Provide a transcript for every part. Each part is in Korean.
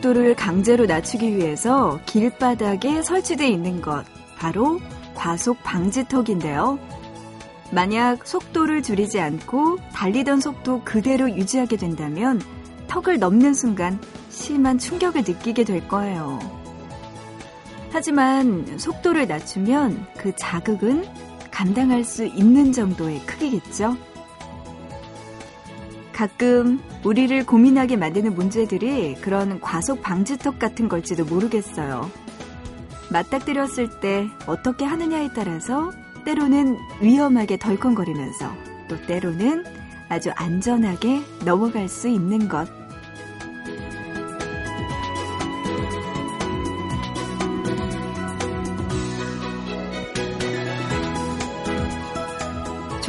속도를 강제로 낮추기 위해서 길바닥에 설치되어 있는 것, 바로 과속 방지턱인데요. 만약 속도를 줄이지 않고 달리던 속도 그대로 유지하게 된다면 턱을 넘는 순간 심한 충격을 느끼게 될 거예요. 하지만 속도를 낮추면 그 자극은 감당할 수 있는 정도의 크기겠죠? 가끔 우리를 고민하게 만드는 문제들이 그런 과속 방지턱 같은 걸지도 모르겠어요. 맞닥뜨렸을 때 어떻게 하느냐에 따라서 때로는 위험하게 덜컹거리면서 또 때로는 아주 안전하게 넘어갈 수 있는 것.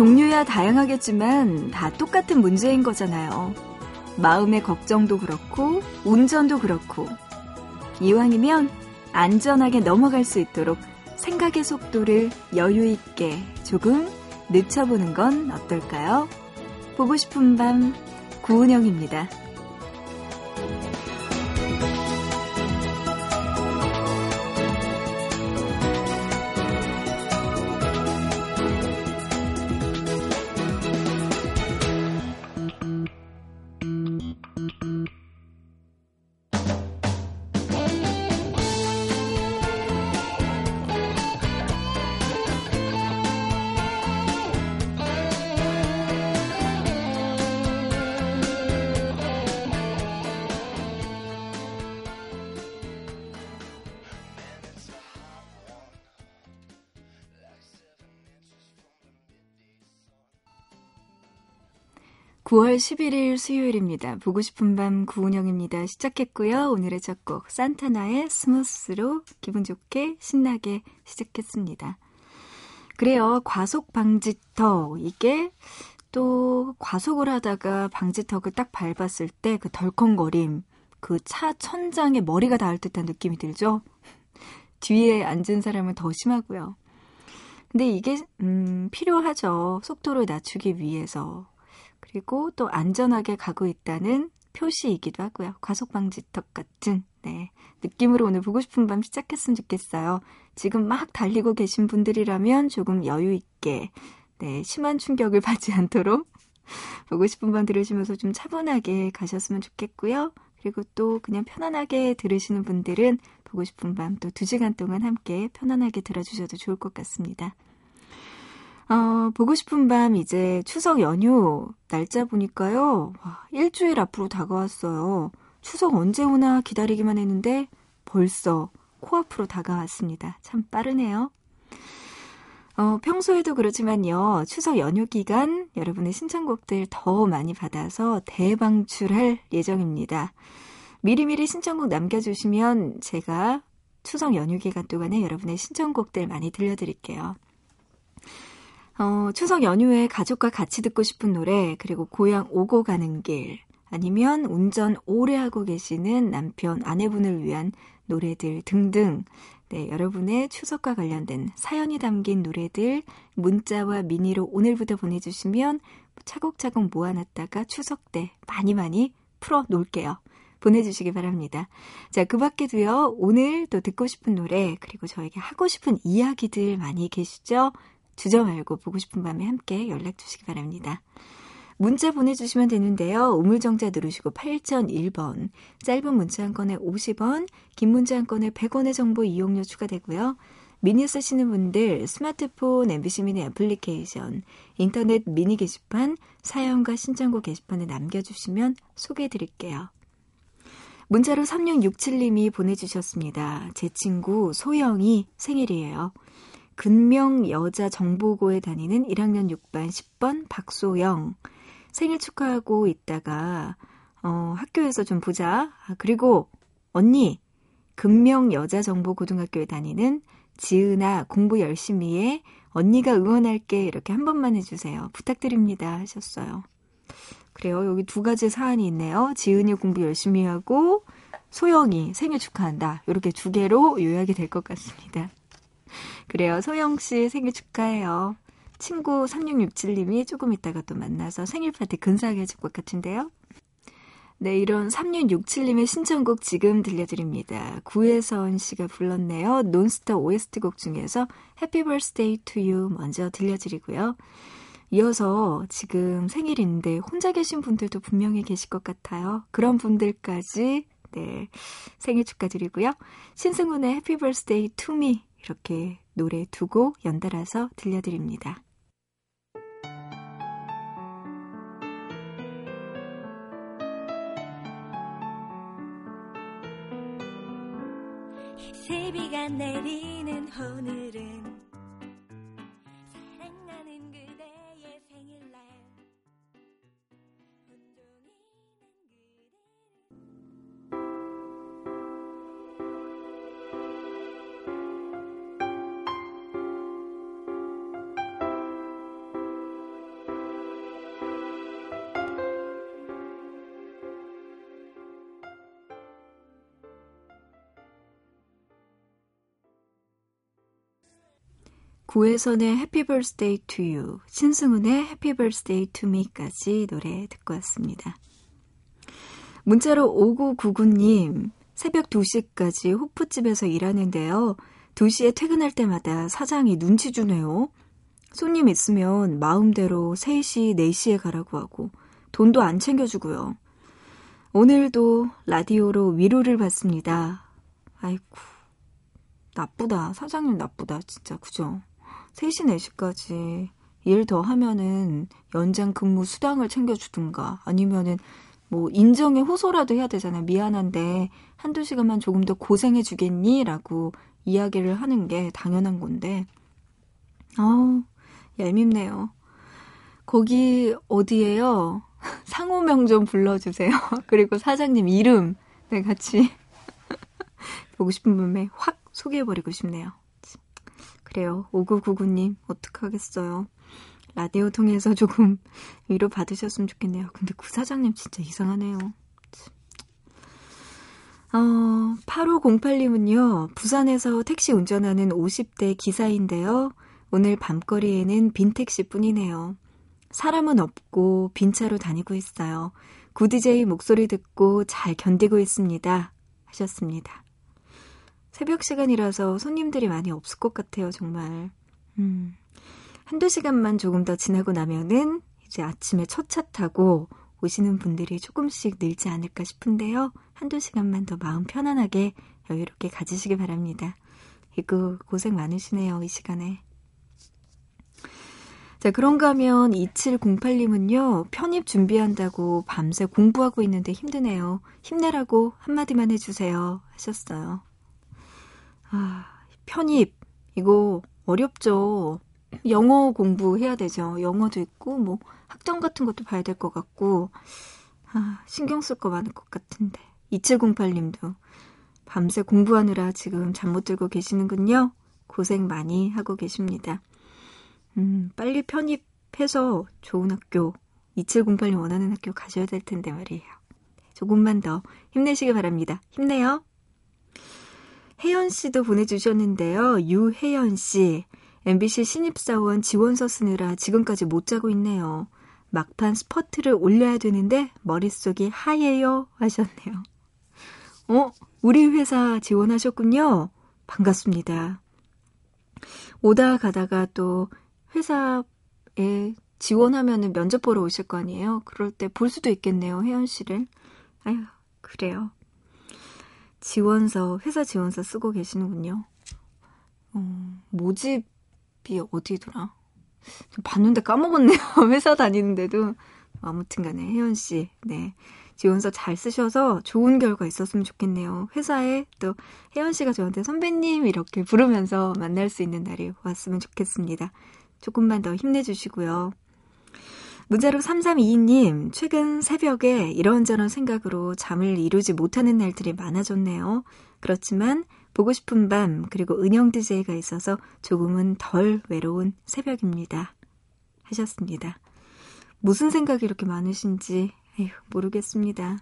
종류야 다양하겠지만 다 똑같은 문제인 거잖아요. 마음의 걱정도 그렇고 운전도 그렇고 이왕이면 안전하게 넘어갈 수 있도록 생각의 속도를 여유 있게 조금 늦춰보는 건 어떨까요? 보고 싶은 밤 구은영입니다. 9월 11일 수요일입니다. 보고 싶은 밤 구은영입니다. 시작했고요. 오늘의 첫 곡 산타나의 스무스로 기분 좋게 신나게 시작했습니다. 그래요. 과속 방지턱 이게 또 과속을 하다가 방지턱을 딱 밟았을 때 그 덜컹거림 그 차 천장에 머리가 닿을 듯한 느낌이 들죠. 뒤에 앉은 사람은 더 심하고요. 근데 이게 음 필요하죠. 속도를 낮추기 위해서. 그리고 또 안전하게 가고 있다는 표시이기도 하고요. 과속방지턱 같은 네 느낌으로 오늘 보고 싶은 밤 시작했으면 좋겠어요. 지금 막 달리고 계신 분들이라면 조금 여유 있게 네 심한 충격을 받지 않도록 보고 싶은 밤 들으시면서 좀 차분하게 가셨으면 좋겠고요. 그리고 또 그냥 편안하게 들으시는 분들은 보고 싶은 밤 또 두 시간 동안 함께 편안하게 들어주셔도 좋을 것 같습니다. 어, 보고 싶은 밤 이제 추석 연휴 날짜 보니까요. 와, 일주일 앞으로 다가왔어요. 추석 언제 오나 기다리기만 했는데 벌써 코앞으로 다가왔습니다. 참 빠르네요. 어, 평소에도 그렇지만요. 추석 연휴 기간 여러분의 신청곡들 더 많이 받아서 대방출할 예정입니다. 미리미리 신청곡 남겨주시면 제가 추석 연휴 기간 동안에 여러분의 신청곡들 많이 들려드릴게요. 어, 추석 연휴에 가족과 같이 듣고 싶은 노래, 그리고 고향 오고 가는 길, 아니면 운전 오래 하고 계시는 남편, 아내분을 위한 노래들 등등, 네, 여러분의 추석과 관련된 사연이 담긴 노래들 문자와 미니로 오늘부터 보내주시면 차곡차곡 모아놨다가 추석 때 많이 많이 풀어 놓을게요. 보내주시기 바랍니다. 자, 그 밖에도요, 오늘 또 듣고 싶은 노래, 그리고 저에게 하고 싶은 이야기들 많이 계시죠? 주저 말고 보고 싶은 밤에 함께 연락 주시기 바랍니다. 문자 보내주시면 되는데요. 우물정자 누르시고 8001번, 짧은 문자 한 건에 50원, 긴 문자 한 건에 100원의 정보 이용료 추가되고요. 미니 쓰시는 분들 스마트폰 MBC 미니 애플리케이션, 인터넷 미니 게시판, 사연과 신청곡 게시판에 남겨주시면 소개해드릴게요. 문자로 3667님이 보내주셨습니다. 제 친구 소영이 생일이에요. 근명 여자 정보고에 다니는 1학년 6반 10번 박소영 생일 축하하고 있다가 어, 학교에서 좀 보자. 아, 그리고 언니, 금명 여자정보고등학교에 다니는 지은아 공부 열심히 해. 언니가 응원할게. 이렇게 한 번만 해주세요. 부탁드립니다. 하셨어요. 그래요. 여기 두 가지 사안이 있네요. 지은이 공부 열심히 하고 소영이 생일 축하한다. 이렇게 두 개로 요약이 될 것 같습니다. 그래요. 소영 씨 생일 축하해요. 친구 3667님이 조금 있다가 또 만나서 생일 파티 근사하게 해줄 것 같은데요. 네, 이런 3667님의 신청곡 지금 들려드립니다. 구혜선 씨가 불렀네요. 논스타 OST 곡 중에서 Happy Birthday to You 먼저 들려드리고요. 이어서 지금 생일인데 혼자 계신 분들도 분명히 계실 것 같아요. 그런 분들까지 네, 생일 축하드리고요. 신승훈의 Happy Birthday to Me 이렇게 노래 두 곡 연달아서 들려드립니다. 세비가 내리는 오늘은 구혜선의 Happy Birthday to You, 신승훈의 Happy Birthday to Me까지 노래 듣고 왔습니다. 문자로 5999님, 새벽 2시까지 호프집에서 일하는데요. 2시에 퇴근할 때마다 사장이 눈치 주네요. 손님 있으면 마음대로 3시, 4시에 가라고 하고 돈도 안 챙겨주고요. 오늘도 라디오로 위로를 받습니다. 아이고, 나쁘다. 사장님 나쁘다. 진짜, 그죠? 3시, 4시까지 일 더 하면은 연장 근무 수당을 챙겨주든가 아니면은 뭐 인정의 호소라도 해야 되잖아요. 미안한데 한두 시간만 조금 더 고생해 주겠니? 라고 이야기를 하는 게 당연한 건데 아우 얄밉네요. 거기 어디에요? 상호명 좀 불러주세요. 그리고 사장님 이름 네, 같이 보고 싶은 분에 확 소개해버리고 싶네요. 그래요. 5999님, 어떡하겠어요. 라디오 통해서 조금 위로 받으셨으면 좋겠네요. 근데 구 사장님 진짜 이상하네요. 어, 8508님은요, 부산에서 택시 운전하는 50대 기사인데요. 오늘 밤거리에는 빈 택시 뿐이네요. 사람은 없고 빈 차로 다니고 있어요. 구디제이 목소리 듣고 잘 견디고 있습니다. 하셨습니다. 새벽 시간이라서 손님들이 많이 없을 것 같아요, 정말. 음, 한두 시간만 조금 더 지나고 나면은 이제 아침에 첫 차 타고 오시는 분들이 조금씩 늘지 않을까 싶은데요. 한두 시간만 더 마음 편안하게 여유롭게 가지시기 바랍니다. 이거 고생 많으시네요, 이 시간에. 자, 그런가 하면 2708님은요, 편입 준비한다고 밤새 공부하고 있는데 힘드네요. 힘내라고 한마디만 해주세요. 하셨어요. 아, 편입. 이거 어렵죠. 영어 공부해야 되죠. 영어도 있고, 뭐, 학점 같은 것도 봐야 될 것 같고, 아, 신경 쓸 거 많을 것 같은데. 2708님도 밤새 공부하느라 지금 잠 못 들고 계시는군요. 고생 많이 하고 계십니다. 음, 빨리 편입해서 좋은 학교, 2708님 원하는 학교 가셔야 될 텐데 말이에요. 조금만 더 힘내시길 바랍니다. 힘내요. 혜연 씨도 보내주셨는데요. 유혜연 씨. MBC 신입사원 지원서 쓰느라 지금까지 못 자고 있네요. 막판 스퍼트를 올려야 되는데 머릿속이 하얘요 하셨네요. 어? 우리 회사 지원하셨군요. 반갑습니다. 오다 가다가 또 회사에 지원하면 면접 보러 오실 거 아니에요? 그럴 때 볼 수도 있겠네요, 혜연 씨를. 아휴, 그래요. 지원서, 회사 지원서 쓰고 계시는군요. 어, 모집이 어디더라? 봤는데 까먹었네요. 회사 다니는데도. 아무튼 간에 혜연 씨, 네. 지원서 잘 쓰셔서 좋은 결과 있었으면 좋겠네요. 회사에 또 혜연 씨가 저한테 선배님 이렇게 부르면서 만날 수 있는 날이 왔으면 좋겠습니다. 조금만 더 힘내주시고요. 문자로 3322님, 최근 새벽에 이런저런 생각으로 잠을 이루지 못하는 날들이 많아졌네요. 그렇지만 보고 싶은 밤 그리고 은영 DJ가 있어서 조금은 덜 외로운 새벽입니다. 하셨습니다. 무슨 생각이 이렇게 많으신지 에휴, 모르겠습니다.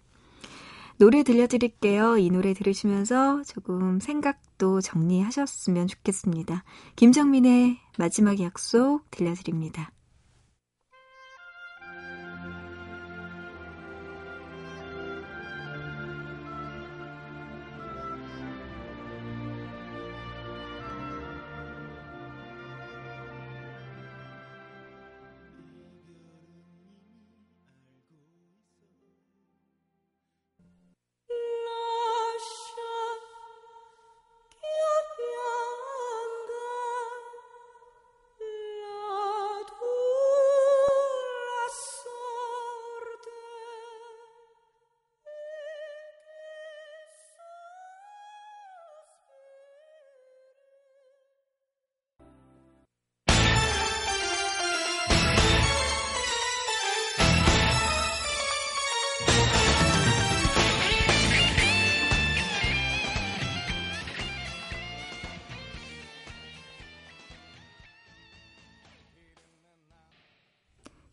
노래 들려드릴게요. 이 노래 들으시면서 조금 생각도 정리하셨으면 좋겠습니다. 김정민의 마지막 약속 들려드립니다.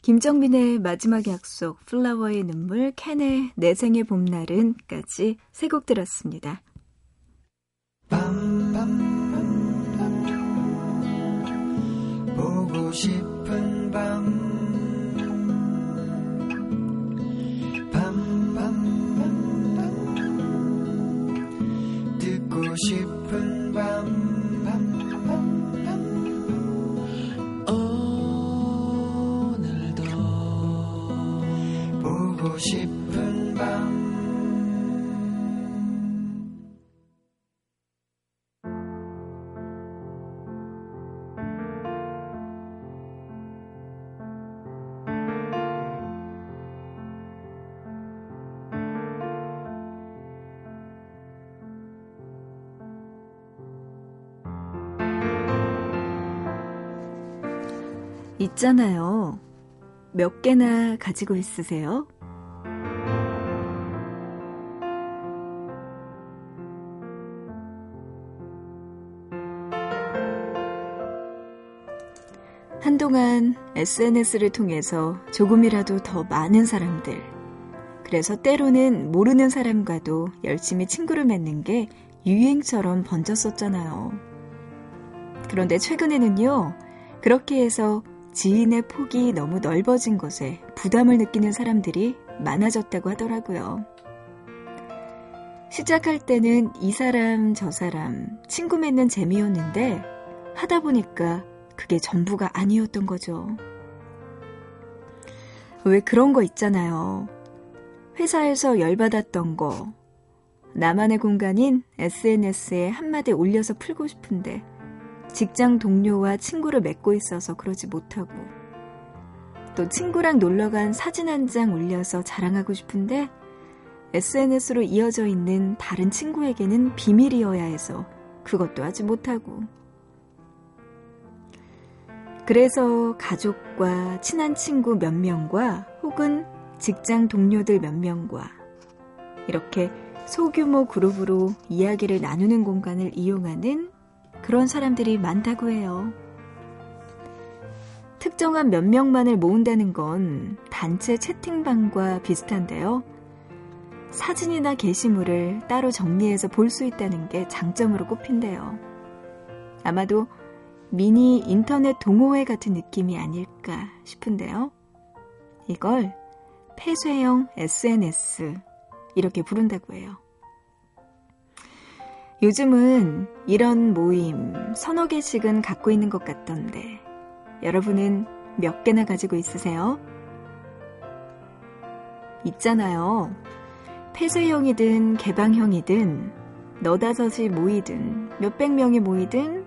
김정민의 마지막 약속, 플라워의 눈물, 캔의 내 생의 봄날은까지 세 곡 들었습니다. 보고 싶은 밤. 싶은 밤 싶은 밤 있잖아요. 몇 개나 가지고 있으세요? 동안 SNS를 통해서 조금이라도 더 많은 사람들, 그래서 때로는 모르는 사람과도 열심히 친구를 맺는 게 유행처럼 번졌었잖아요. 그런데 최근에는요, 그렇게 해서 지인의 폭이 너무 넓어진 것에 부담을 느끼는 사람들이 많아졌다고 하더라고요. 시작할 때는 이 사람, 저 사람, 친구 맺는 재미였는데 하다 보니까 그게 전부가 아니었던 거죠. 왜 그런 거 있잖아요. 회사에서 열받았던 거, 나만의 공간인 SNS에 한마디 올려서 풀고 싶은데, 직장 동료와 친구를 맺고 있어서 그러지 못하고, 또 친구랑 놀러 간 사진 한 장 올려서 자랑하고 싶은데, SNS로 이어져 있는 다른 친구에게는 비밀이어야 해서 그것도 하지 못하고, 그래서 가족과 친한 친구 몇 명과 혹은 직장 동료들 몇 명과 이렇게 소규모 그룹으로 이야기를 나누는 공간을 이용하는 그런 사람들이 많다고 해요. 특정한 몇 명만을 모은다는 건 단체 채팅방과 비슷한데요. 사진이나 게시물을 따로 정리해서 볼 수 있다는 게 장점으로 꼽힌대요. 아마도 미니 인터넷 동호회 같은 느낌이 아닐까 싶은데요. 이걸 폐쇄형 SNS 이렇게 부른다고 해요. 요즘은 이런 모임 서너 개씩은 갖고 있는 것 같던데 여러분은 몇 개나 가지고 있으세요? 있잖아요. 폐쇄형이든 개방형이든 너다섯이 모이든 몇백 명이 모이든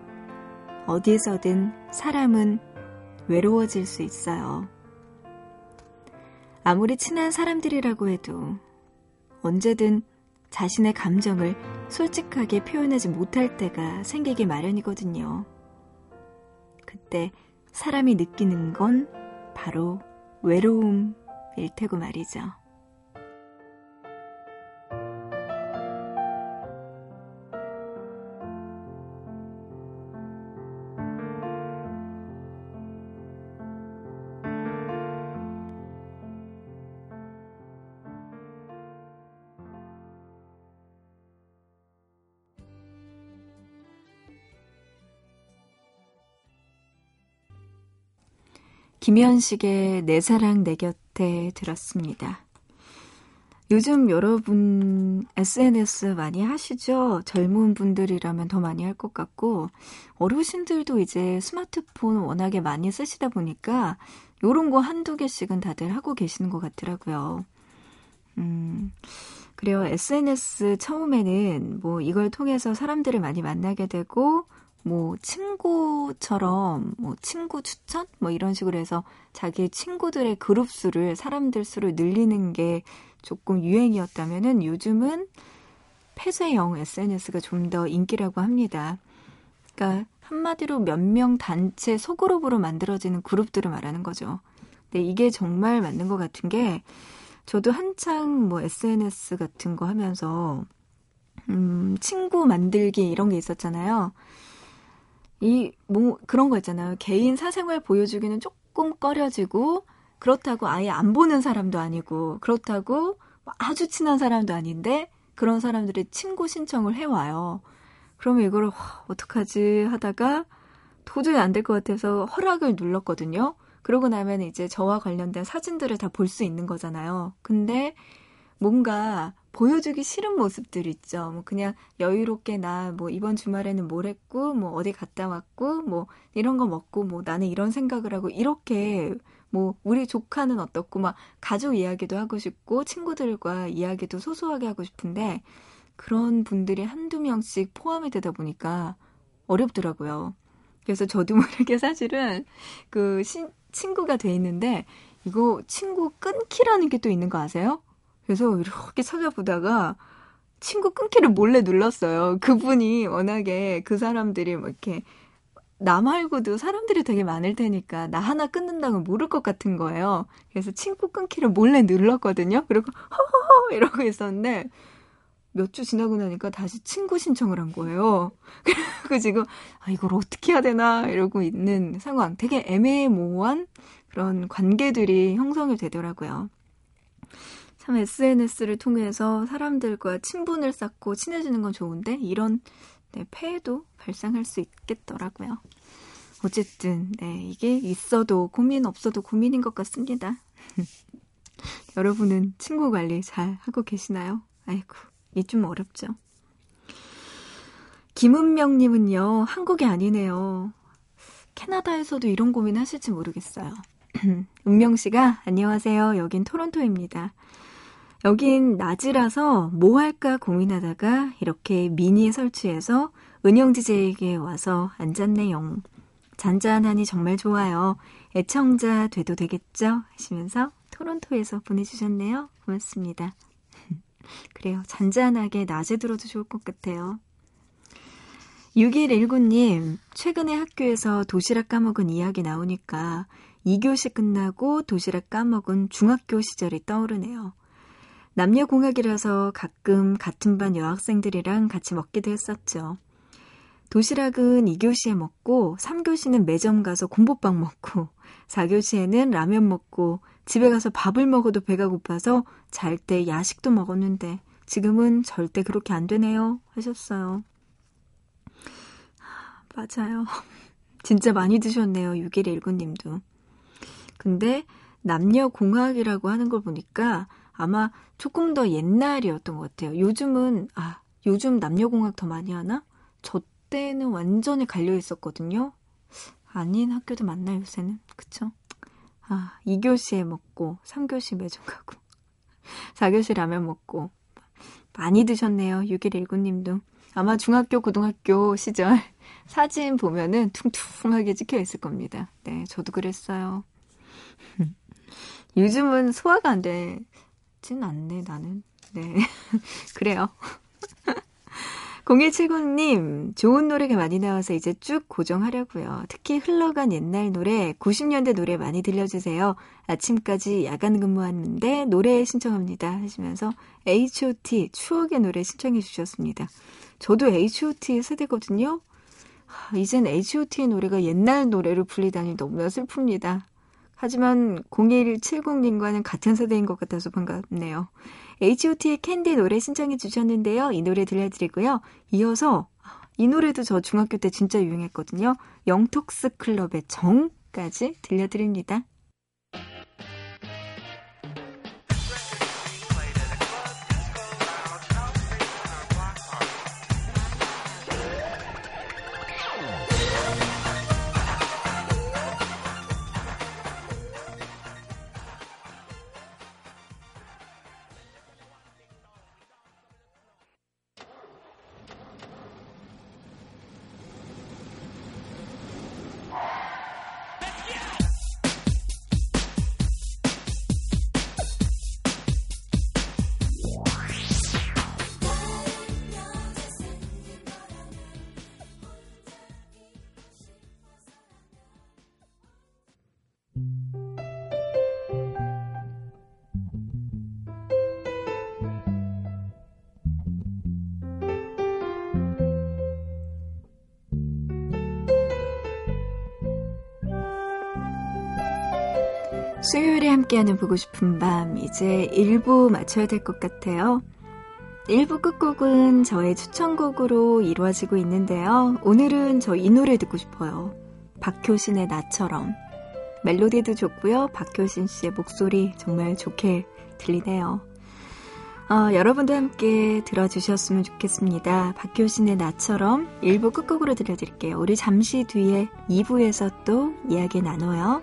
어디에서든 사람은 외로워질 수 있어요. 아무리 친한 사람들이라고 해도 언제든 자신의 감정을 솔직하게 표현하지 못할 때가 생기기 마련이거든요. 그때 사람이 느끼는 건 바로 외로움일 테고 말이죠. 김현식의 내 사랑 내 곁에 들었습니다. 요즘 여러분 SNS 많이 하시죠? 젊은 분들이라면 더 많이 할 것 같고, 어르신들도 이제 스마트폰 워낙에 많이 쓰시다 보니까, 요런 거 한두 개씩은 다들 하고 계시는 것 같더라고요. 음, 그래요. SNS 처음에는 뭐 이걸 통해서 사람들을 많이 만나게 되고, 뭐 친구처럼 뭐 친구 추천 뭐 이런 식으로 해서 자기 친구들의 그룹 수를 사람들 수를 늘리는 게 조금 유행이었다면은 요즘은 폐쇄형 SNS가 좀 더 인기라고 합니다. 그러니까 한마디로 몇 명 단체 소그룹으로 만들어지는 그룹들을 말하는 거죠. 근데 이게 정말 맞는 것 같은 게 저도 한창 뭐 SNS 같은 거 하면서 음, 친구 만들기 이런 게 있었잖아요. 이, 뭐, 그런 거 있잖아요. 개인 사생활 보여주기는 조금 꺼려지고, 그렇다고 아예 안 보는 사람도 아니고, 그렇다고 아주 친한 사람도 아닌데, 그런 사람들이 친구 신청을 해와요. 그러면 이걸, 어떡하지 하다가, 도저히 안 될 것 같아서 허락을 눌렀거든요. 그러고 나면 이제 저와 관련된 사진들을 다 볼 수 있는 거잖아요. 근데 뭔가 보여주기 싫은 모습들 있죠. 뭐 그냥 여유롭게 나 뭐 이번 주말에는 뭘 했고 뭐 어디 갔다 왔고 뭐 이런 거 먹고 뭐 나는 이런 생각을 하고 이렇게 뭐 우리 조카는 어떻고 막 가족 이야기도 하고 싶고 친구들과 이야기도 소소하게 하고 싶은데 그런 분들이 한두 명씩 포함이 되다 보니까 어렵더라고요. 그래서 저도 모르게 사실은 그 시, 친구가 돼 있는데 이거 친구 끊기라는 게 또 있는 거 아세요? 그래서 이렇게 찾아보다가 친구 끊기를 몰래 눌렀어요. 그분이 워낙에 그 사람들이 뭐 이렇게 나 말고도 사람들이 되게 많을 테니까 나 하나 끊는다고 모를 것 같은 거예요. 그래서 친구 끊기를 몰래 눌렀거든요. 그리고 허허허 이러고 있었는데 몇 주 지나고 나니까 다시 친구 신청을 한 거예요. 그리고 지금 아 이걸 어떻게 해야 되나 이러고 있는 상황. 되게 애매모호한 그런 관계들이 형성이 되더라고요. 참 SNS를 통해서 사람들과 친분을 쌓고 친해지는 건 좋은데 이런 네, 폐해도 발생할 수 있겠더라고요. 어쨌든 네, 이게 있어도 고민 없어도 고민인 것 같습니다. 여러분은 친구 관리 잘 하고 계시나요? 아이고, 이 좀 어렵죠. 김은명님은요, 한국이 아니네요. 캐나다에서도 이런 고민 하실지 모르겠어요. 은명 씨가 안녕하세요. 여긴 토론토입니다. 여긴 낮이라서 뭐 할까 고민하다가 이렇게 미니에 설치해서 은영지제에게 와서 앉았네요. 잔잔하니 정말 좋아요. 애청자 돼도 되겠죠? 하시면서 토론토에서 보내주셨네요. 고맙습니다. 그래요. 잔잔하게 낮에 들어도 좋을 것 같아요. 6119님, 최근에 학교에서 도시락 까먹은 이야기 나오니까 2교시 끝나고 도시락 까먹은 중학교 시절이 떠오르네요. 남녀공학이라서 가끔 같은 반 여학생들이랑 같이 먹기도 했었죠. 도시락은 2교시에 먹고 3교시는 매점 가서 곰보빵 먹고 4교시에는 라면 먹고 집에 가서 밥을 먹어도 배가 고파서 잘 때 야식도 먹었는데 지금은 절대 그렇게 안 되네요 하셨어요. 맞아요. 진짜 많이 드셨네요. 6119님도. 근데 남녀공학이라고 하는 걸 보니까 아마 조금 더 옛날이었던 것 같아요. 요즘은, 아, 요즘 남녀공학 더 많이 하나? 저 때는 완전히 갈려 있었거든요. 아닌 학교도 많나 요새는? 그쵸? 아, 2교시에 먹고, 3교시 매점 가고, 4교시 라면 먹고. 많이 드셨네요. 6119님도. 아마 중학교, 고등학교 시절 사진 보면은 퉁퉁하게 찍혀 있을 겁니다. 네, 저도 그랬어요. 요즘은 소화가 안 돼. 진 않네, 나는. 네. 그래요. 0170님, 좋은 노래가 많이 나와서 이제 쭉 고정하려고요. 특히 흘러간 옛날 노래, 90년대 노래 많이 들려주세요. 아침까지 야간 근무하는데 노래 신청합니다. 하시면서 H.O.T. 추억의 노래 신청해 주셨습니다. 저도 H.O.T. 세대거든요. 이젠 H.O.T의 노래가 옛날 노래로 불리다니 너무나 슬픕니다. 하지만 0170님과는 같은 세대인 것 같아서 반갑네요. H.O.T의 캔디 노래 신청해 주셨는데요. 이 노래 들려드리고요. 이어서 이 노래도 저 중학교 때 진짜 유행했거든요. 영톡스 클럽의 정까지 들려드립니다. 수요일에 함께하는 보고 싶은 밤 이제 1부 맞춰야 될 것 같아요. 1부 끝곡은 저의 추천곡으로 이루어지고 있는데요. 오늘은 저 이 노래 듣고 싶어요. 박효신의 나처럼. 멜로디도 좋고요. 박효신 씨의 목소리 정말 좋게 들리네요. 어, 여러분도 함께 들어주셨으면 좋겠습니다. 박효신의 나처럼 1부 끝곡으로 들려드릴게요. 우리 잠시 뒤에 2부에서 또 이야기 나눠요.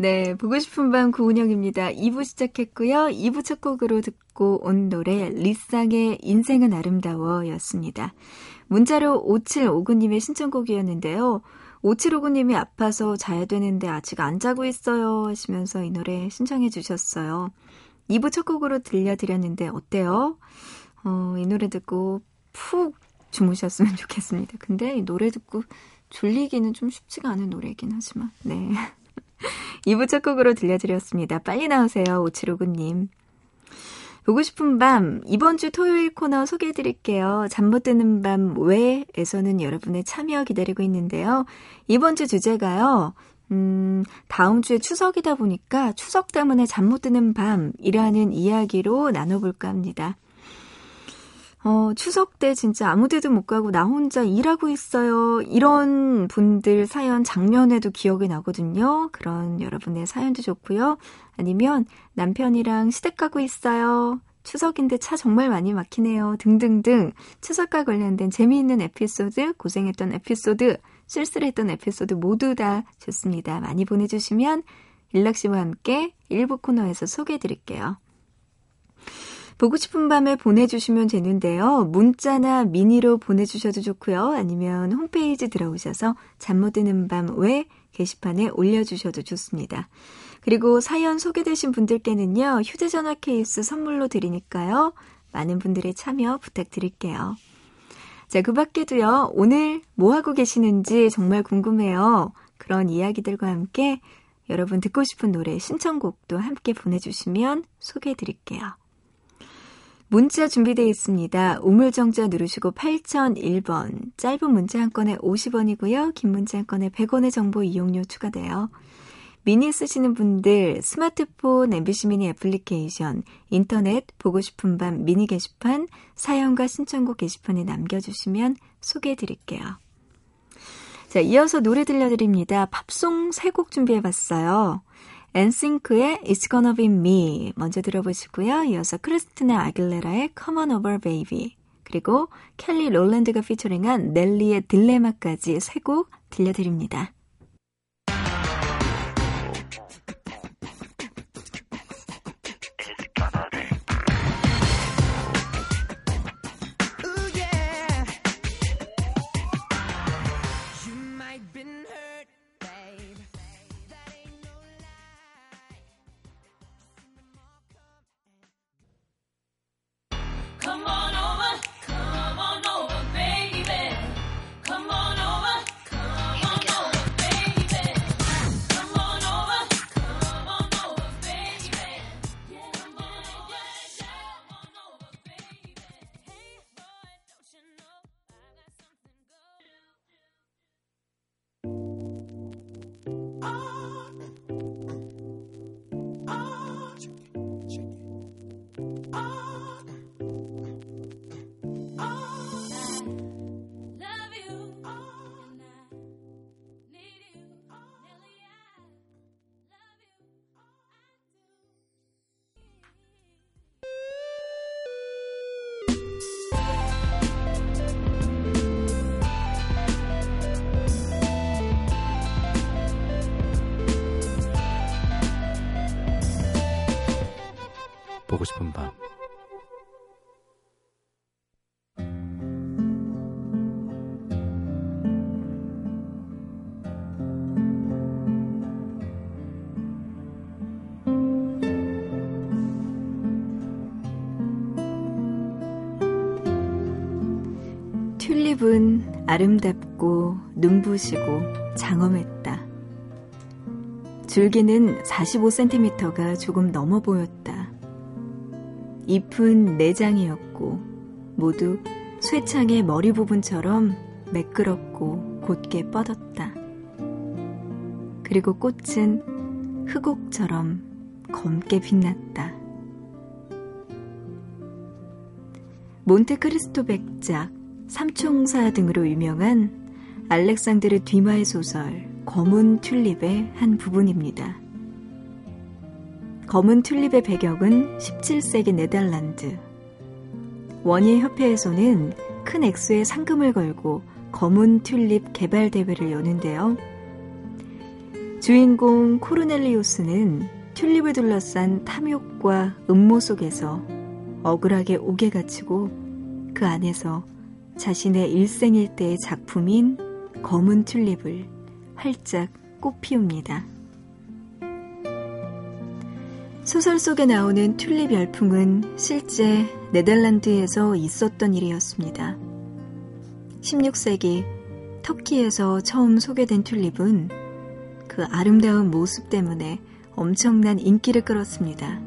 네, 보고 싶은 밤 구은영입니다. 2부 시작했고요. 2부 첫 곡으로 듣고 온 노래 리쌍의 인생은 아름다워 였습니다. 문자로 5759님의 신청곡이었는데요. 5759님이 아파서 자야 되는데 아직 안 자고 있어요 하시면서 이 노래 신청해 주셨어요. 2부 첫 곡으로 들려드렸는데 어때요? 어, 이 노래 듣고 푹 주무셨으면 좋겠습니다. 근데 이 노래 듣고 졸리기는 좀 쉽지가 않은 노래이긴 하지만, 네. 2부 첫 곡으로 들려드렸습니다. 빨리 나오세요, 5759님. 보고 싶은 밤, 이번 주 토요일 코너 소개해 드릴게요. 잠 못 드는 밤 왜에서는 여러분의 참여 기다리고 있는데요. 이번 주 주제가요, 음, 다음 주에 추석이다 보니까 추석 때문에 잠 못 드는 밤이라는 이야기로 나눠볼까 합니다. 어, 추석 때 진짜 아무 데도 못 가고 나 혼자 일하고 있어요. 이런 분들 사연 작년에도 기억이 나거든요. 그런 여러분의 사연도 좋고요. 아니면 남편이랑 시댁 가고 있어요. 추석인데 차 정말 많이 막히네요. 등등등 추석과 관련된 재미있는 에피소드, 고생했던 에피소드, 쓸쓸했던 에피소드 모두 다 좋습니다. 많이 보내주시면 일락 씨와 함께 일부 코너에서 소개해 드릴게요. 보고 싶은 밤에 보내주시면 되는데요. 문자나 미니로 보내주셔도 좋고요. 아니면 홈페이지 들어오셔서 잠 못 드는 밤 외 게시판에 올려주셔도 좋습니다. 그리고 사연 소개되신 분들께는요. 휴대전화 케이스 선물로 드리니까요. 많은 분들의 참여 부탁드릴게요. 자, 그 밖에도요, 오늘 뭐 하고 계시는지 정말 궁금해요. 그런 이야기들과 함께 여러분 듣고 싶은 노래 신청곡도 함께 보내주시면 소개해 드릴게요. 문자 준비되어 있습니다. 우물정자 누르시고 8001번. 짧은 문자 한 건에 50원이고요. 긴 문자 한 건에 100원의 정보 이용료 추가돼요. 미니 쓰시는 분들 스마트폰 MBC 미니 애플리케이션, 인터넷 보고 싶은 밤 미니 게시판, 사연과 신청곡 게시판에 남겨주시면 소개해 드릴게요. 자, 이어서 노래 들려드립니다. 팝송 세곡 준비해봤어요. 엔싱크의 It's Gonna Be Me 먼저 들어보시고요. 이어서 크리스티나 아길레라의 Come On Over Baby 그리고 켈리 롤랜드가 피처링한 넬리의 딜레마까지 세 곡 들려드립니다. 튤립은 아름답고 눈부시고 장엄했다. 줄기는 45cm가 조금 넘어 보였다. 잎은 내장이었고 모두 쇠창의 머리 부분처럼 매끄럽고 곧게 뻗었다. 그리고 꽃은 흑옥처럼 검게 빛났다. 몬테크리스토 백작, 삼총사 등으로 유명한 알렉산드르 뒤마의 소설 검은 튤립의 한 부분입니다. 검은 튤립의 배경은 17세기 네덜란드. 원예 협회에서는 큰 액수의 상금을 걸고 검은 튤립 개발 대회를 여는데요. 주인공 코르넬리우스는 튤립을 둘러싼 탐욕과 음모 속에서 억울하게 옥에 갇히고 그 안에서 자신의 일생일대의 작품인 검은 튤립을 활짝 꽃피웁니다. 소설 속에 나오는 튤립 열풍은 실제 네덜란드에서 있었던 일이었습니다. 16세기 터키에서 처음 소개된 튤립은 그 아름다운 모습 때문에 엄청난 인기를 끌었습니다.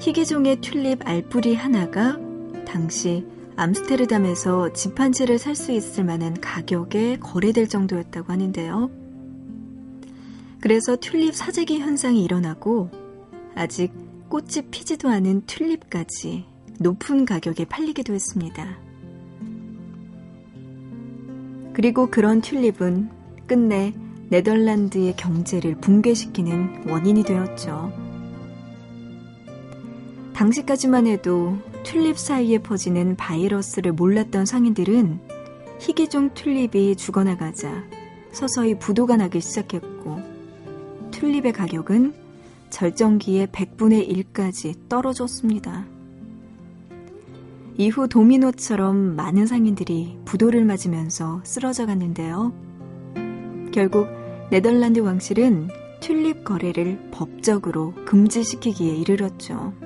희귀종의 튤립 알뿌리 하나가 당시 암스테르담에서 집 한 채를 살 수 있을 만한 가격에 거래될 정도였다고 하는데요. 그래서 튤립 사재기 현상이 일어나고 아직 꽃이 피지도 않은 튤립까지 높은 가격에 팔리기도 했습니다. 그리고 그런 튤립은 끝내 네덜란드의 경제를 붕괴시키는 원인이 되었죠. 당시까지만 해도 튤립 사이에 퍼지는 바이러스를 몰랐던 상인들은 희귀종 튤립이 죽어나가자 서서히 부도가 나기 시작했고 튤립의 가격은 절정기의 100분의 1까지 떨어졌습니다. 이후 도미노처럼 많은 상인들이 부도를 맞으면서 쓰러져 갔는데요. 결국 네덜란드 왕실은 튤립 거래를 법적으로 금지시키기에 이르렀죠.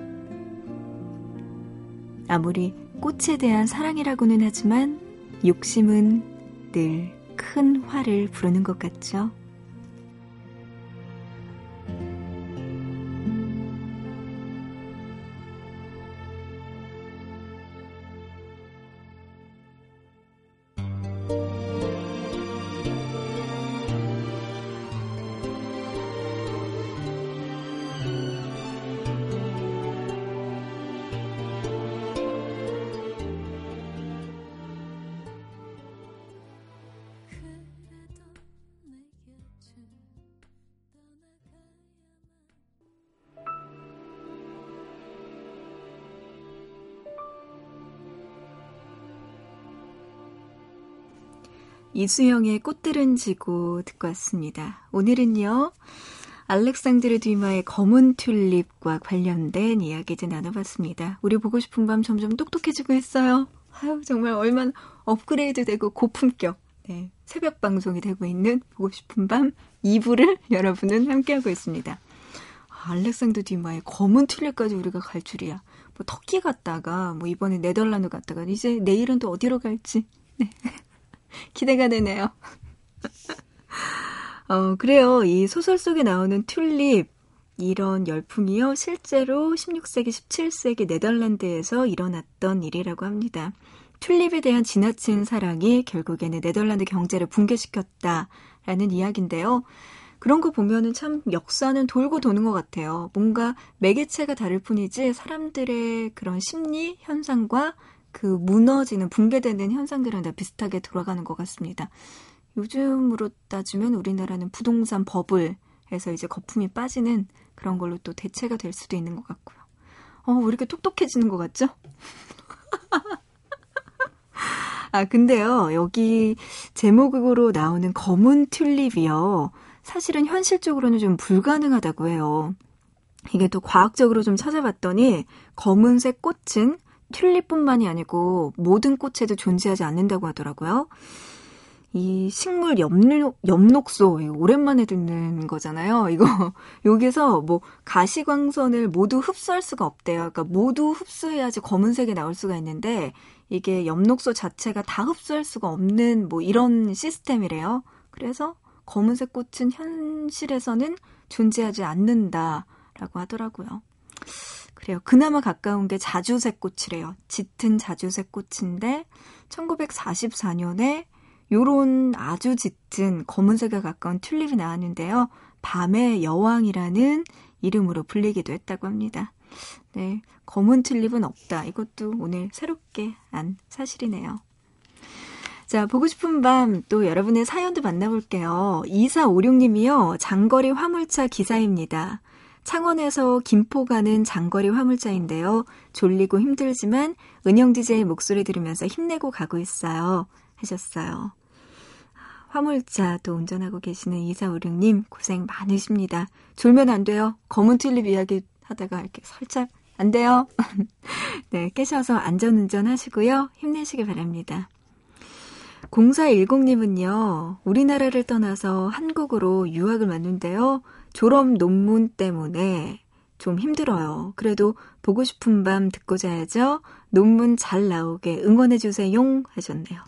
아무리 꽃에 대한 사랑이라고는 하지만 욕심은 늘 큰 화를 부르는 것 같죠. 이수영의 꽃들은 지고 듣고 왔습니다. 오늘은요, 알렉산드르 뒤마의 검은 튤립과 관련된 이야기들 나눠봤습니다. 우리 보고 싶은 밤 점점 똑똑해지고 있어요. 아유, 정말 얼마나 업그레이드 되고 고품격, 네, 새벽 방송이 되고 있는 보고 싶은 밤 2부를 여러분은 함께하고 있습니다. 아, 알렉산드 뒤마의 검은 튤립까지 우리가 갈 줄이야. 뭐 터키 갔다가, 뭐 이번에 네덜란드 갔다가, 이제 내일은 또 어디로 갈지. 네. 기대가 되네요. 어, 그래요. 이 소설 속에 나오는 튤립, 이런 열풍이요. 실제로 16세기, 17세기 네덜란드에서 일어났던 일이라고 합니다. 튤립에 대한 지나친 사랑이 결국에는 네덜란드 경제를 붕괴시켰다라는 이야기인데요. 그런 거 보면은 참 역사는 돌고 도는 것 같아요. 뭔가 매개체가 다를 뿐이지 사람들의 그런 심리 현상과 그 무너지는 붕괴되는 현상들은 다 비슷하게 돌아가는 것 같습니다. 요즘으로 따지면 우리나라는 부동산 버블에서 이제 거품이 빠지는 그런 걸로 또 대체가 될 수도 있는 것 같고요. 어, 왜 이렇게 똑똑해지는 것 같죠? 아, 근데요, 여기 제목으로 나오는 검은 튤립이요. 사실은 현실적으로는 좀 불가능하다고 해요. 이게 또 과학적으로 좀 찾아봤더니 검은색 꽃은 튤립뿐만이 아니고 모든 꽃에도 존재하지 않는다고 하더라고요. 이 식물 엽록, 엽록소, 오랜만에 듣는 거잖아요. 이거, 여기서 뭐, 가시광선을 모두 흡수할 수가 없대요. 그러니까 모두 흡수해야지 검은색이 나올 수가 있는데, 이게 엽록소 자체가 다 흡수할 수가 없는 뭐 이런 시스템이래요. 그래서 검은색 꽃은 현실에서는 존재하지 않는다라고 하더라고요. 그래요. 그나마 가까운 게 자주색 꽃이래요. 짙은 자주색 꽃인데 1944년에 요런 아주 짙은 검은색에 가까운 튤립이 나왔는데요. 밤의 여왕이라는 이름으로 불리기도 했다고 합니다. 네, 검은 튤립은 없다. 이것도 오늘 새롭게 안 사실이네요. 자, 보고 싶은 밤 또 여러분의 사연도 만나볼게요. 2456님이요. 장거리 화물차 기사입니다. 창원에서 김포 가는 장거리 화물차인데요. 졸리고 힘들지만 은영 DJ의 목소리 들으면서 힘내고 가고 있어요. 하셨어요. 화물차 또 운전하고 계시는 2456님 고생 많으십니다. 졸면 안 돼요. 검은 튤립 이야기 하다가 이렇게 살짝 안 돼요. 네, 깨셔서 안전운전 하시고요. 힘내시길 바랍니다. 0410님은요, 우리나라를 떠나서 한국으로 유학을 왔는데요. 졸업 논문 때문에 좀 힘들어요. 그래도 보고 싶은 밤 듣고 자야죠. 논문 잘 나오게 응원해주세요. 하셨네요.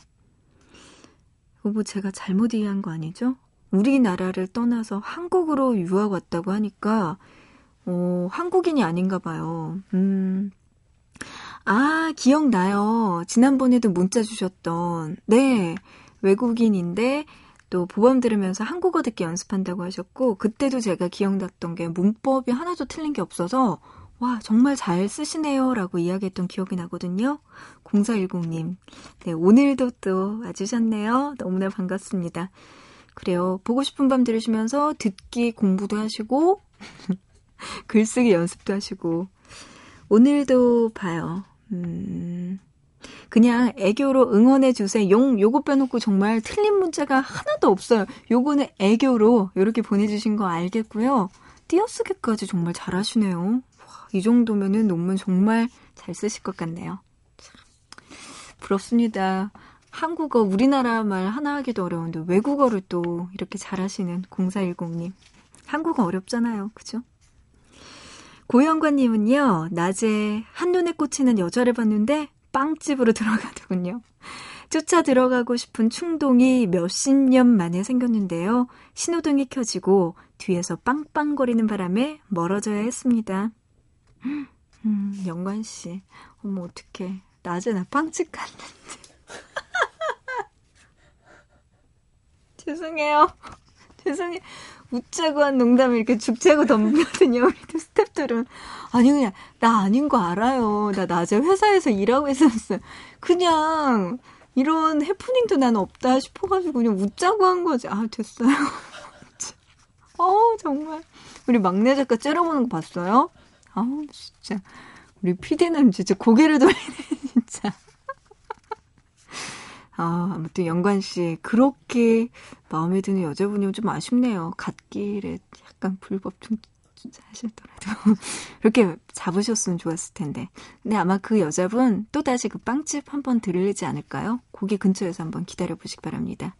뭐 제가 잘못 이해한 거 아니죠? 우리나라를 떠나서 한국으로 유학 왔다고 하니까, 어, 한국인이 아닌가 봐요. 음. 아, 기억나요. 지난번에도 문자 주셨던, 네, 외국인인데, 또 보험 들으면서 한국어 듣기 연습한다고 하셨고 그때도 제가 기억났던 게 문법이 하나도 틀린 게 없어서 와 정말 잘 쓰시네요라고 이야기했던 기억이 나거든요. 0410님 네 오늘도 또 와주셨네요. 너무나 반갑습니다. 그래요. 보고 싶은 밤 들으시면서 듣기 공부도 하시고 글쓰기 연습도 하시고 오늘도 봐요. 음, 그냥 애교로 응원해 주세요. 용 요거 빼놓고 정말 틀린 문자가 하나도 없어요. 요거는 애교로 이렇게 보내주신 거 알겠고요. 띄어쓰기까지 정말 잘하시네요. 와, 이 정도면은 논문 정말 잘 쓰실 것 같네요. 참, 부럽습니다. 한국어 우리나라 말 하나 하기도 어려운데 외국어를 또 이렇게 잘하시는 0410님. 한국어 어렵잖아요. 그죠? 고영관님은요, 낮에 한눈에 꽂히는 여자를 봤는데 빵집으로 들어가더군요. 쫓아 들어가고 싶은 충동이 몇십 년 만에 생겼는데요. 신호등이 켜지고 뒤에서 빵빵거리는 바람에 멀어져야 했습니다. 음, 영관 씨. 어머, 어떡해. 낮에 나 빵집 갔는데. 죄송해요. 죄송해요. 웃자고 한 농담을 이렇게 죽자고 덤비거든요. 우리 스탭들은. 아니, 그냥, 나 아닌 거 알아요. 나 낮에 회사에서 일하고 있었어요. 그냥, 이런 해프닝도 난 없다 싶어가지고 그냥 웃자고 한 거지. 아, 됐어요. 어우, 정말. 우리 막내 작가 째려보는 거 봤어요? 아우, 진짜. 우리 피디는 진짜 고개를 돌리네, 진짜. 아, 아무튼 영관 씨, 그렇게 마음에 드는 여자분이면 좀 아쉽네요. 갓길에 약간 불법 좀 하셨더라도. 그렇게 잡으셨으면 좋았을 텐데. 근데 아마 그 여자분 또 다시 그 빵집 한번 들르지 않을까요? 거기 근처에서 한번 기다려 보시기 바랍니다.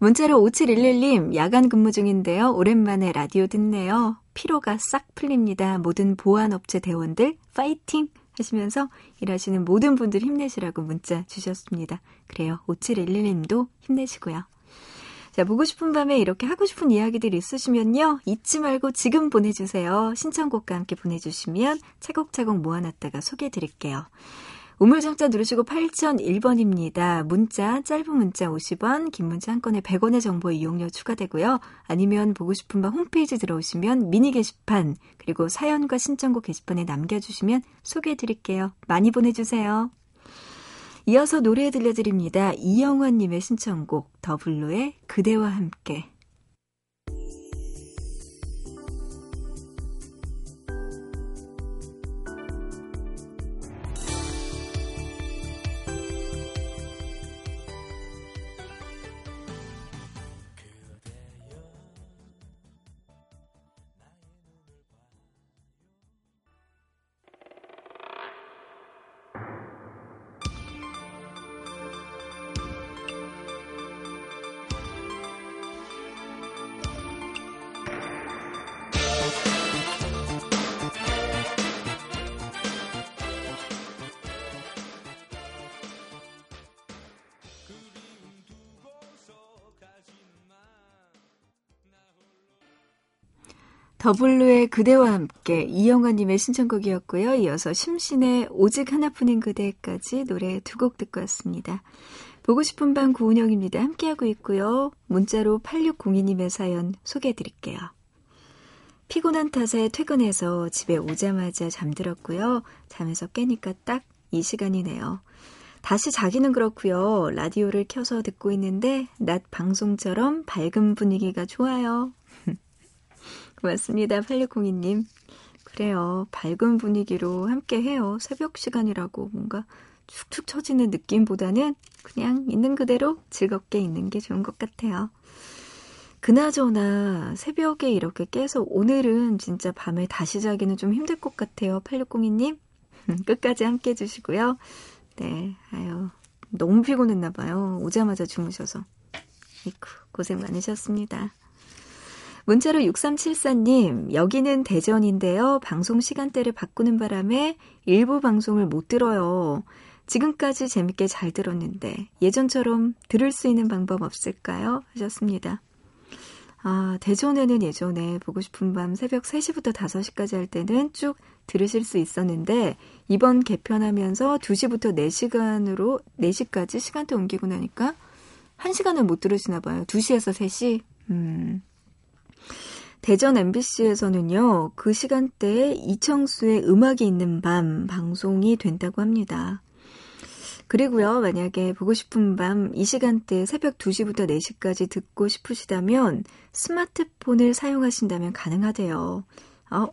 문자로 5711님, 야간 근무 중인데요. 오랜만에 라디오 듣네요. 피로가 싹 풀립니다. 모든 보안업체 대원들, 파이팅! 하시면서 일하시는 모든 분들 힘내시라고 문자 주셨습니다. 그래요. 5711님도 힘내시고요. 자, 보고 싶은 밤에 이렇게 하고 싶은 이야기들 있으시면요. 잊지 말고 지금 보내주세요. 신청곡과 함께 보내주시면 차곡차곡 모아놨다가 소개해드릴게요. 우물정자 누르시고 8001번입니다. 문자, 짧은 문자 50원, 긴 문자 한 건에 100원의 정보 이용료 추가되고요. 아니면 보고 싶은 밤 홈페이지 들어오시면 미니 게시판, 그리고 사연과 신청곡 게시판에 남겨주시면 소개해드릴게요. 많이 보내주세요. 이어서 노래 들려드립니다. 이영환님의 신청곡, 더블로의 그대와 함께. 더블루의 그대와 함께 이영화님의 신청곡이었고요. 이어서 심신의 오직 하나뿐인 그대까지 노래 두 곡 듣고 왔습니다. 보고 싶은 밤 구은영입니다. 함께하고 있고요. 문자로 8602님의 사연 소개해드릴게요. 피곤한 탓에 퇴근해서 집에 오자마자 잠들었고요. 잠에서 깨니까 딱 이 시간이네요. 다시 자기는 그렇고요. 라디오를 켜서 듣고 있는데 낮 방송처럼 밝은 분위기가 좋아요. 고맙습니다. 8602님. 그래요. 밝은 분위기로 함께 해요. 새벽 시간이라고 뭔가 축축 처지는 느낌보다는 그냥 있는 그대로 즐겁게 있는 게 좋은 것 같아요. 그나저나 새벽에 이렇게 깨서 오늘은 진짜 밤에 다시 자기는 좀 힘들 것 같아요. 8602님. 끝까지 함께 해주시고요. 네, 아유. 너무 피곤했나 봐요. 오자마자 주무셔서. 이쿠, 고생 많으셨습니다. 문자로 6374님, 여기는 대전인데요. 방송 시간대를 바꾸는 바람에 일부 방송을 못 들어요. 지금까지 재밌게 잘 들었는데 예전처럼 들을 수 있는 방법 없을까요? 하셨습니다. 아, 대전에는 예전에 보고 싶은 밤 새벽 3시부터 5시까지 할 때는 쭉 들으실 수 있었는데 이번 개편하면서 2시부터 4시간으로 4시까지 시간대 옮기고 나니까 1시간을 못 들으시나 봐요. 2시에서 3시. 음. 대전 MBC에서는요, 그 시간대에 이청수의 음악이 있는 밤 방송이 된다고 합니다. 그리고요, 만약에 보고 싶은 밤 이 시간대 새벽 2시부터 4시까지 듣고 싶으시다면 스마트폰을 사용하신다면 가능하대요. 어,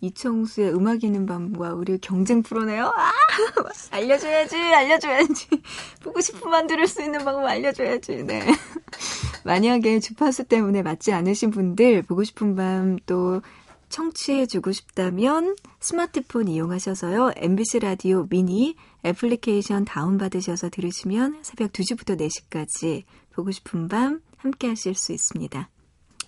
이청수의 음악 있는 밤과 우리 경쟁 프로네요? 아! 알려줘야지, 알려줘야지. 보고 밤 들을 수 있는 방법 알려줘야지, 네. 만약에 주파수 때문에 맞지 않으신 분들, 보고 싶은 밤 또 청취해주고 싶다면 스마트폰 이용하셔서요. MBC 라디오 미니 애플리케이션 다운받으셔서 들으시면 새벽 2시부터 4시까지 보고 싶은 밤 함께 하실 수 있습니다.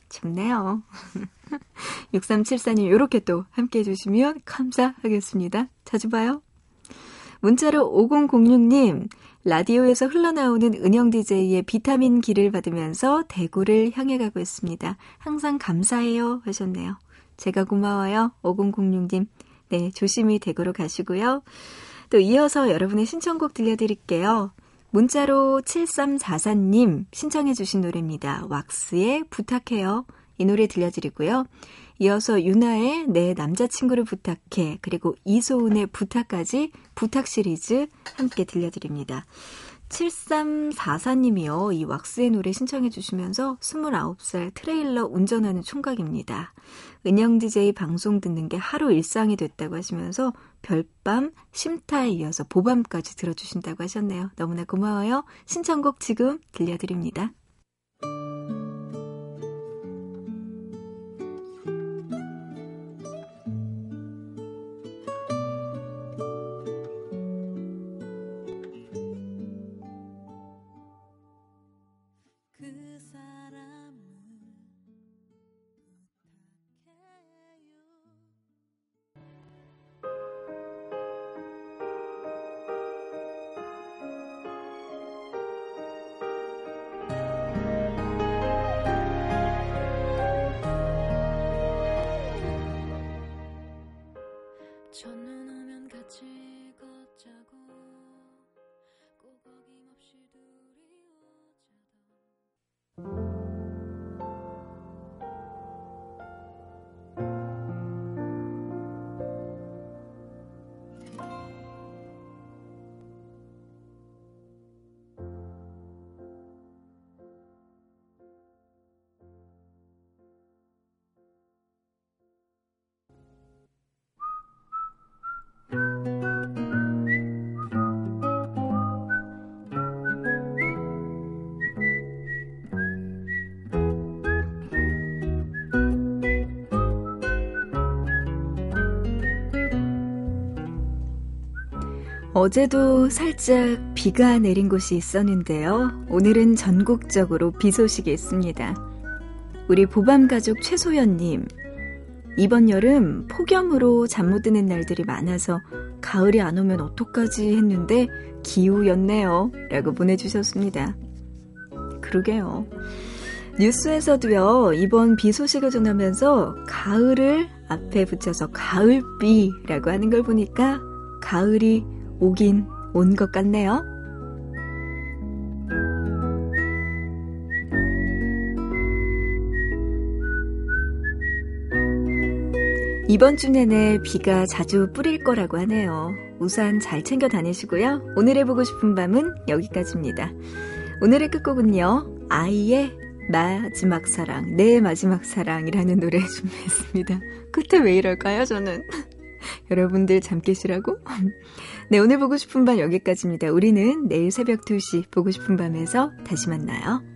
좋네요. 6374님, 요렇게 또 함께 해주시면 감사하겠습니다. 자주 봐요. 문자로 5006님, 라디오에서 흘러나오는 은영 DJ의 비타민 기를 받으면서 대구를 향해 가고 있습니다. 항상 감사해요 하셨네요. 제가 고마워요. 5006님. 네, 조심히 대구로 가시고요. 또 이어서 여러분의 신청곡 들려드릴게요. 문자로 7344님 신청해 주신 노래입니다. 왁스의 부탁해요. 이 노래 들려드리고요. 이어서 유나의 내 남자친구를 부탁해 그리고 이소은의 부탁까지 부탁 시리즈 함께 들려드립니다. 7344님이요. 이 왁스의 노래 신청해 주시면서 29살 트레일러 운전하는 총각입니다. 은영 DJ 방송 듣는 게 하루 일상이 됐다고 하시면서 별밤, 심타에 이어서 보밤까지 들어주신다고 하셨네요. 너무나 고마워요. 신청곡 지금 들려드립니다. 어제도 살짝 비가 내린 곳이 있었는데요. 오늘은 전국적으로 비 소식이 있습니다. 우리 보밤 가족 최소연님, 이번 여름 폭염으로 잠 못 드는 날들이 많아서 가을이 안 오면 어떡하지 했는데 기후였네요. 라고 보내주셨습니다. 그러게요. 뉴스에서도요, 이번 비 소식을 전하면서 가을을 앞에 붙여서 가을비라고 하는 걸 보니까 가을이 오긴 온 것 같네요. 이번 주 내내 비가 자주 뿌릴 거라고 하네요. 우산 잘 챙겨 다니시고요. 오늘 해보고 싶은 밤은 여기까지입니다. 오늘의 끝곡은요. 아이의 마지막 사랑, 내 마지막 사랑이라는 노래 준비했습니다. 끝에 왜 이럴까요, 저는? 여러분들 잠 깨시라고? 네, 오늘 보고 싶은 밤 여기까지입니다. 우리는 내일 새벽 2시 보고 싶은 밤에서 다시 만나요.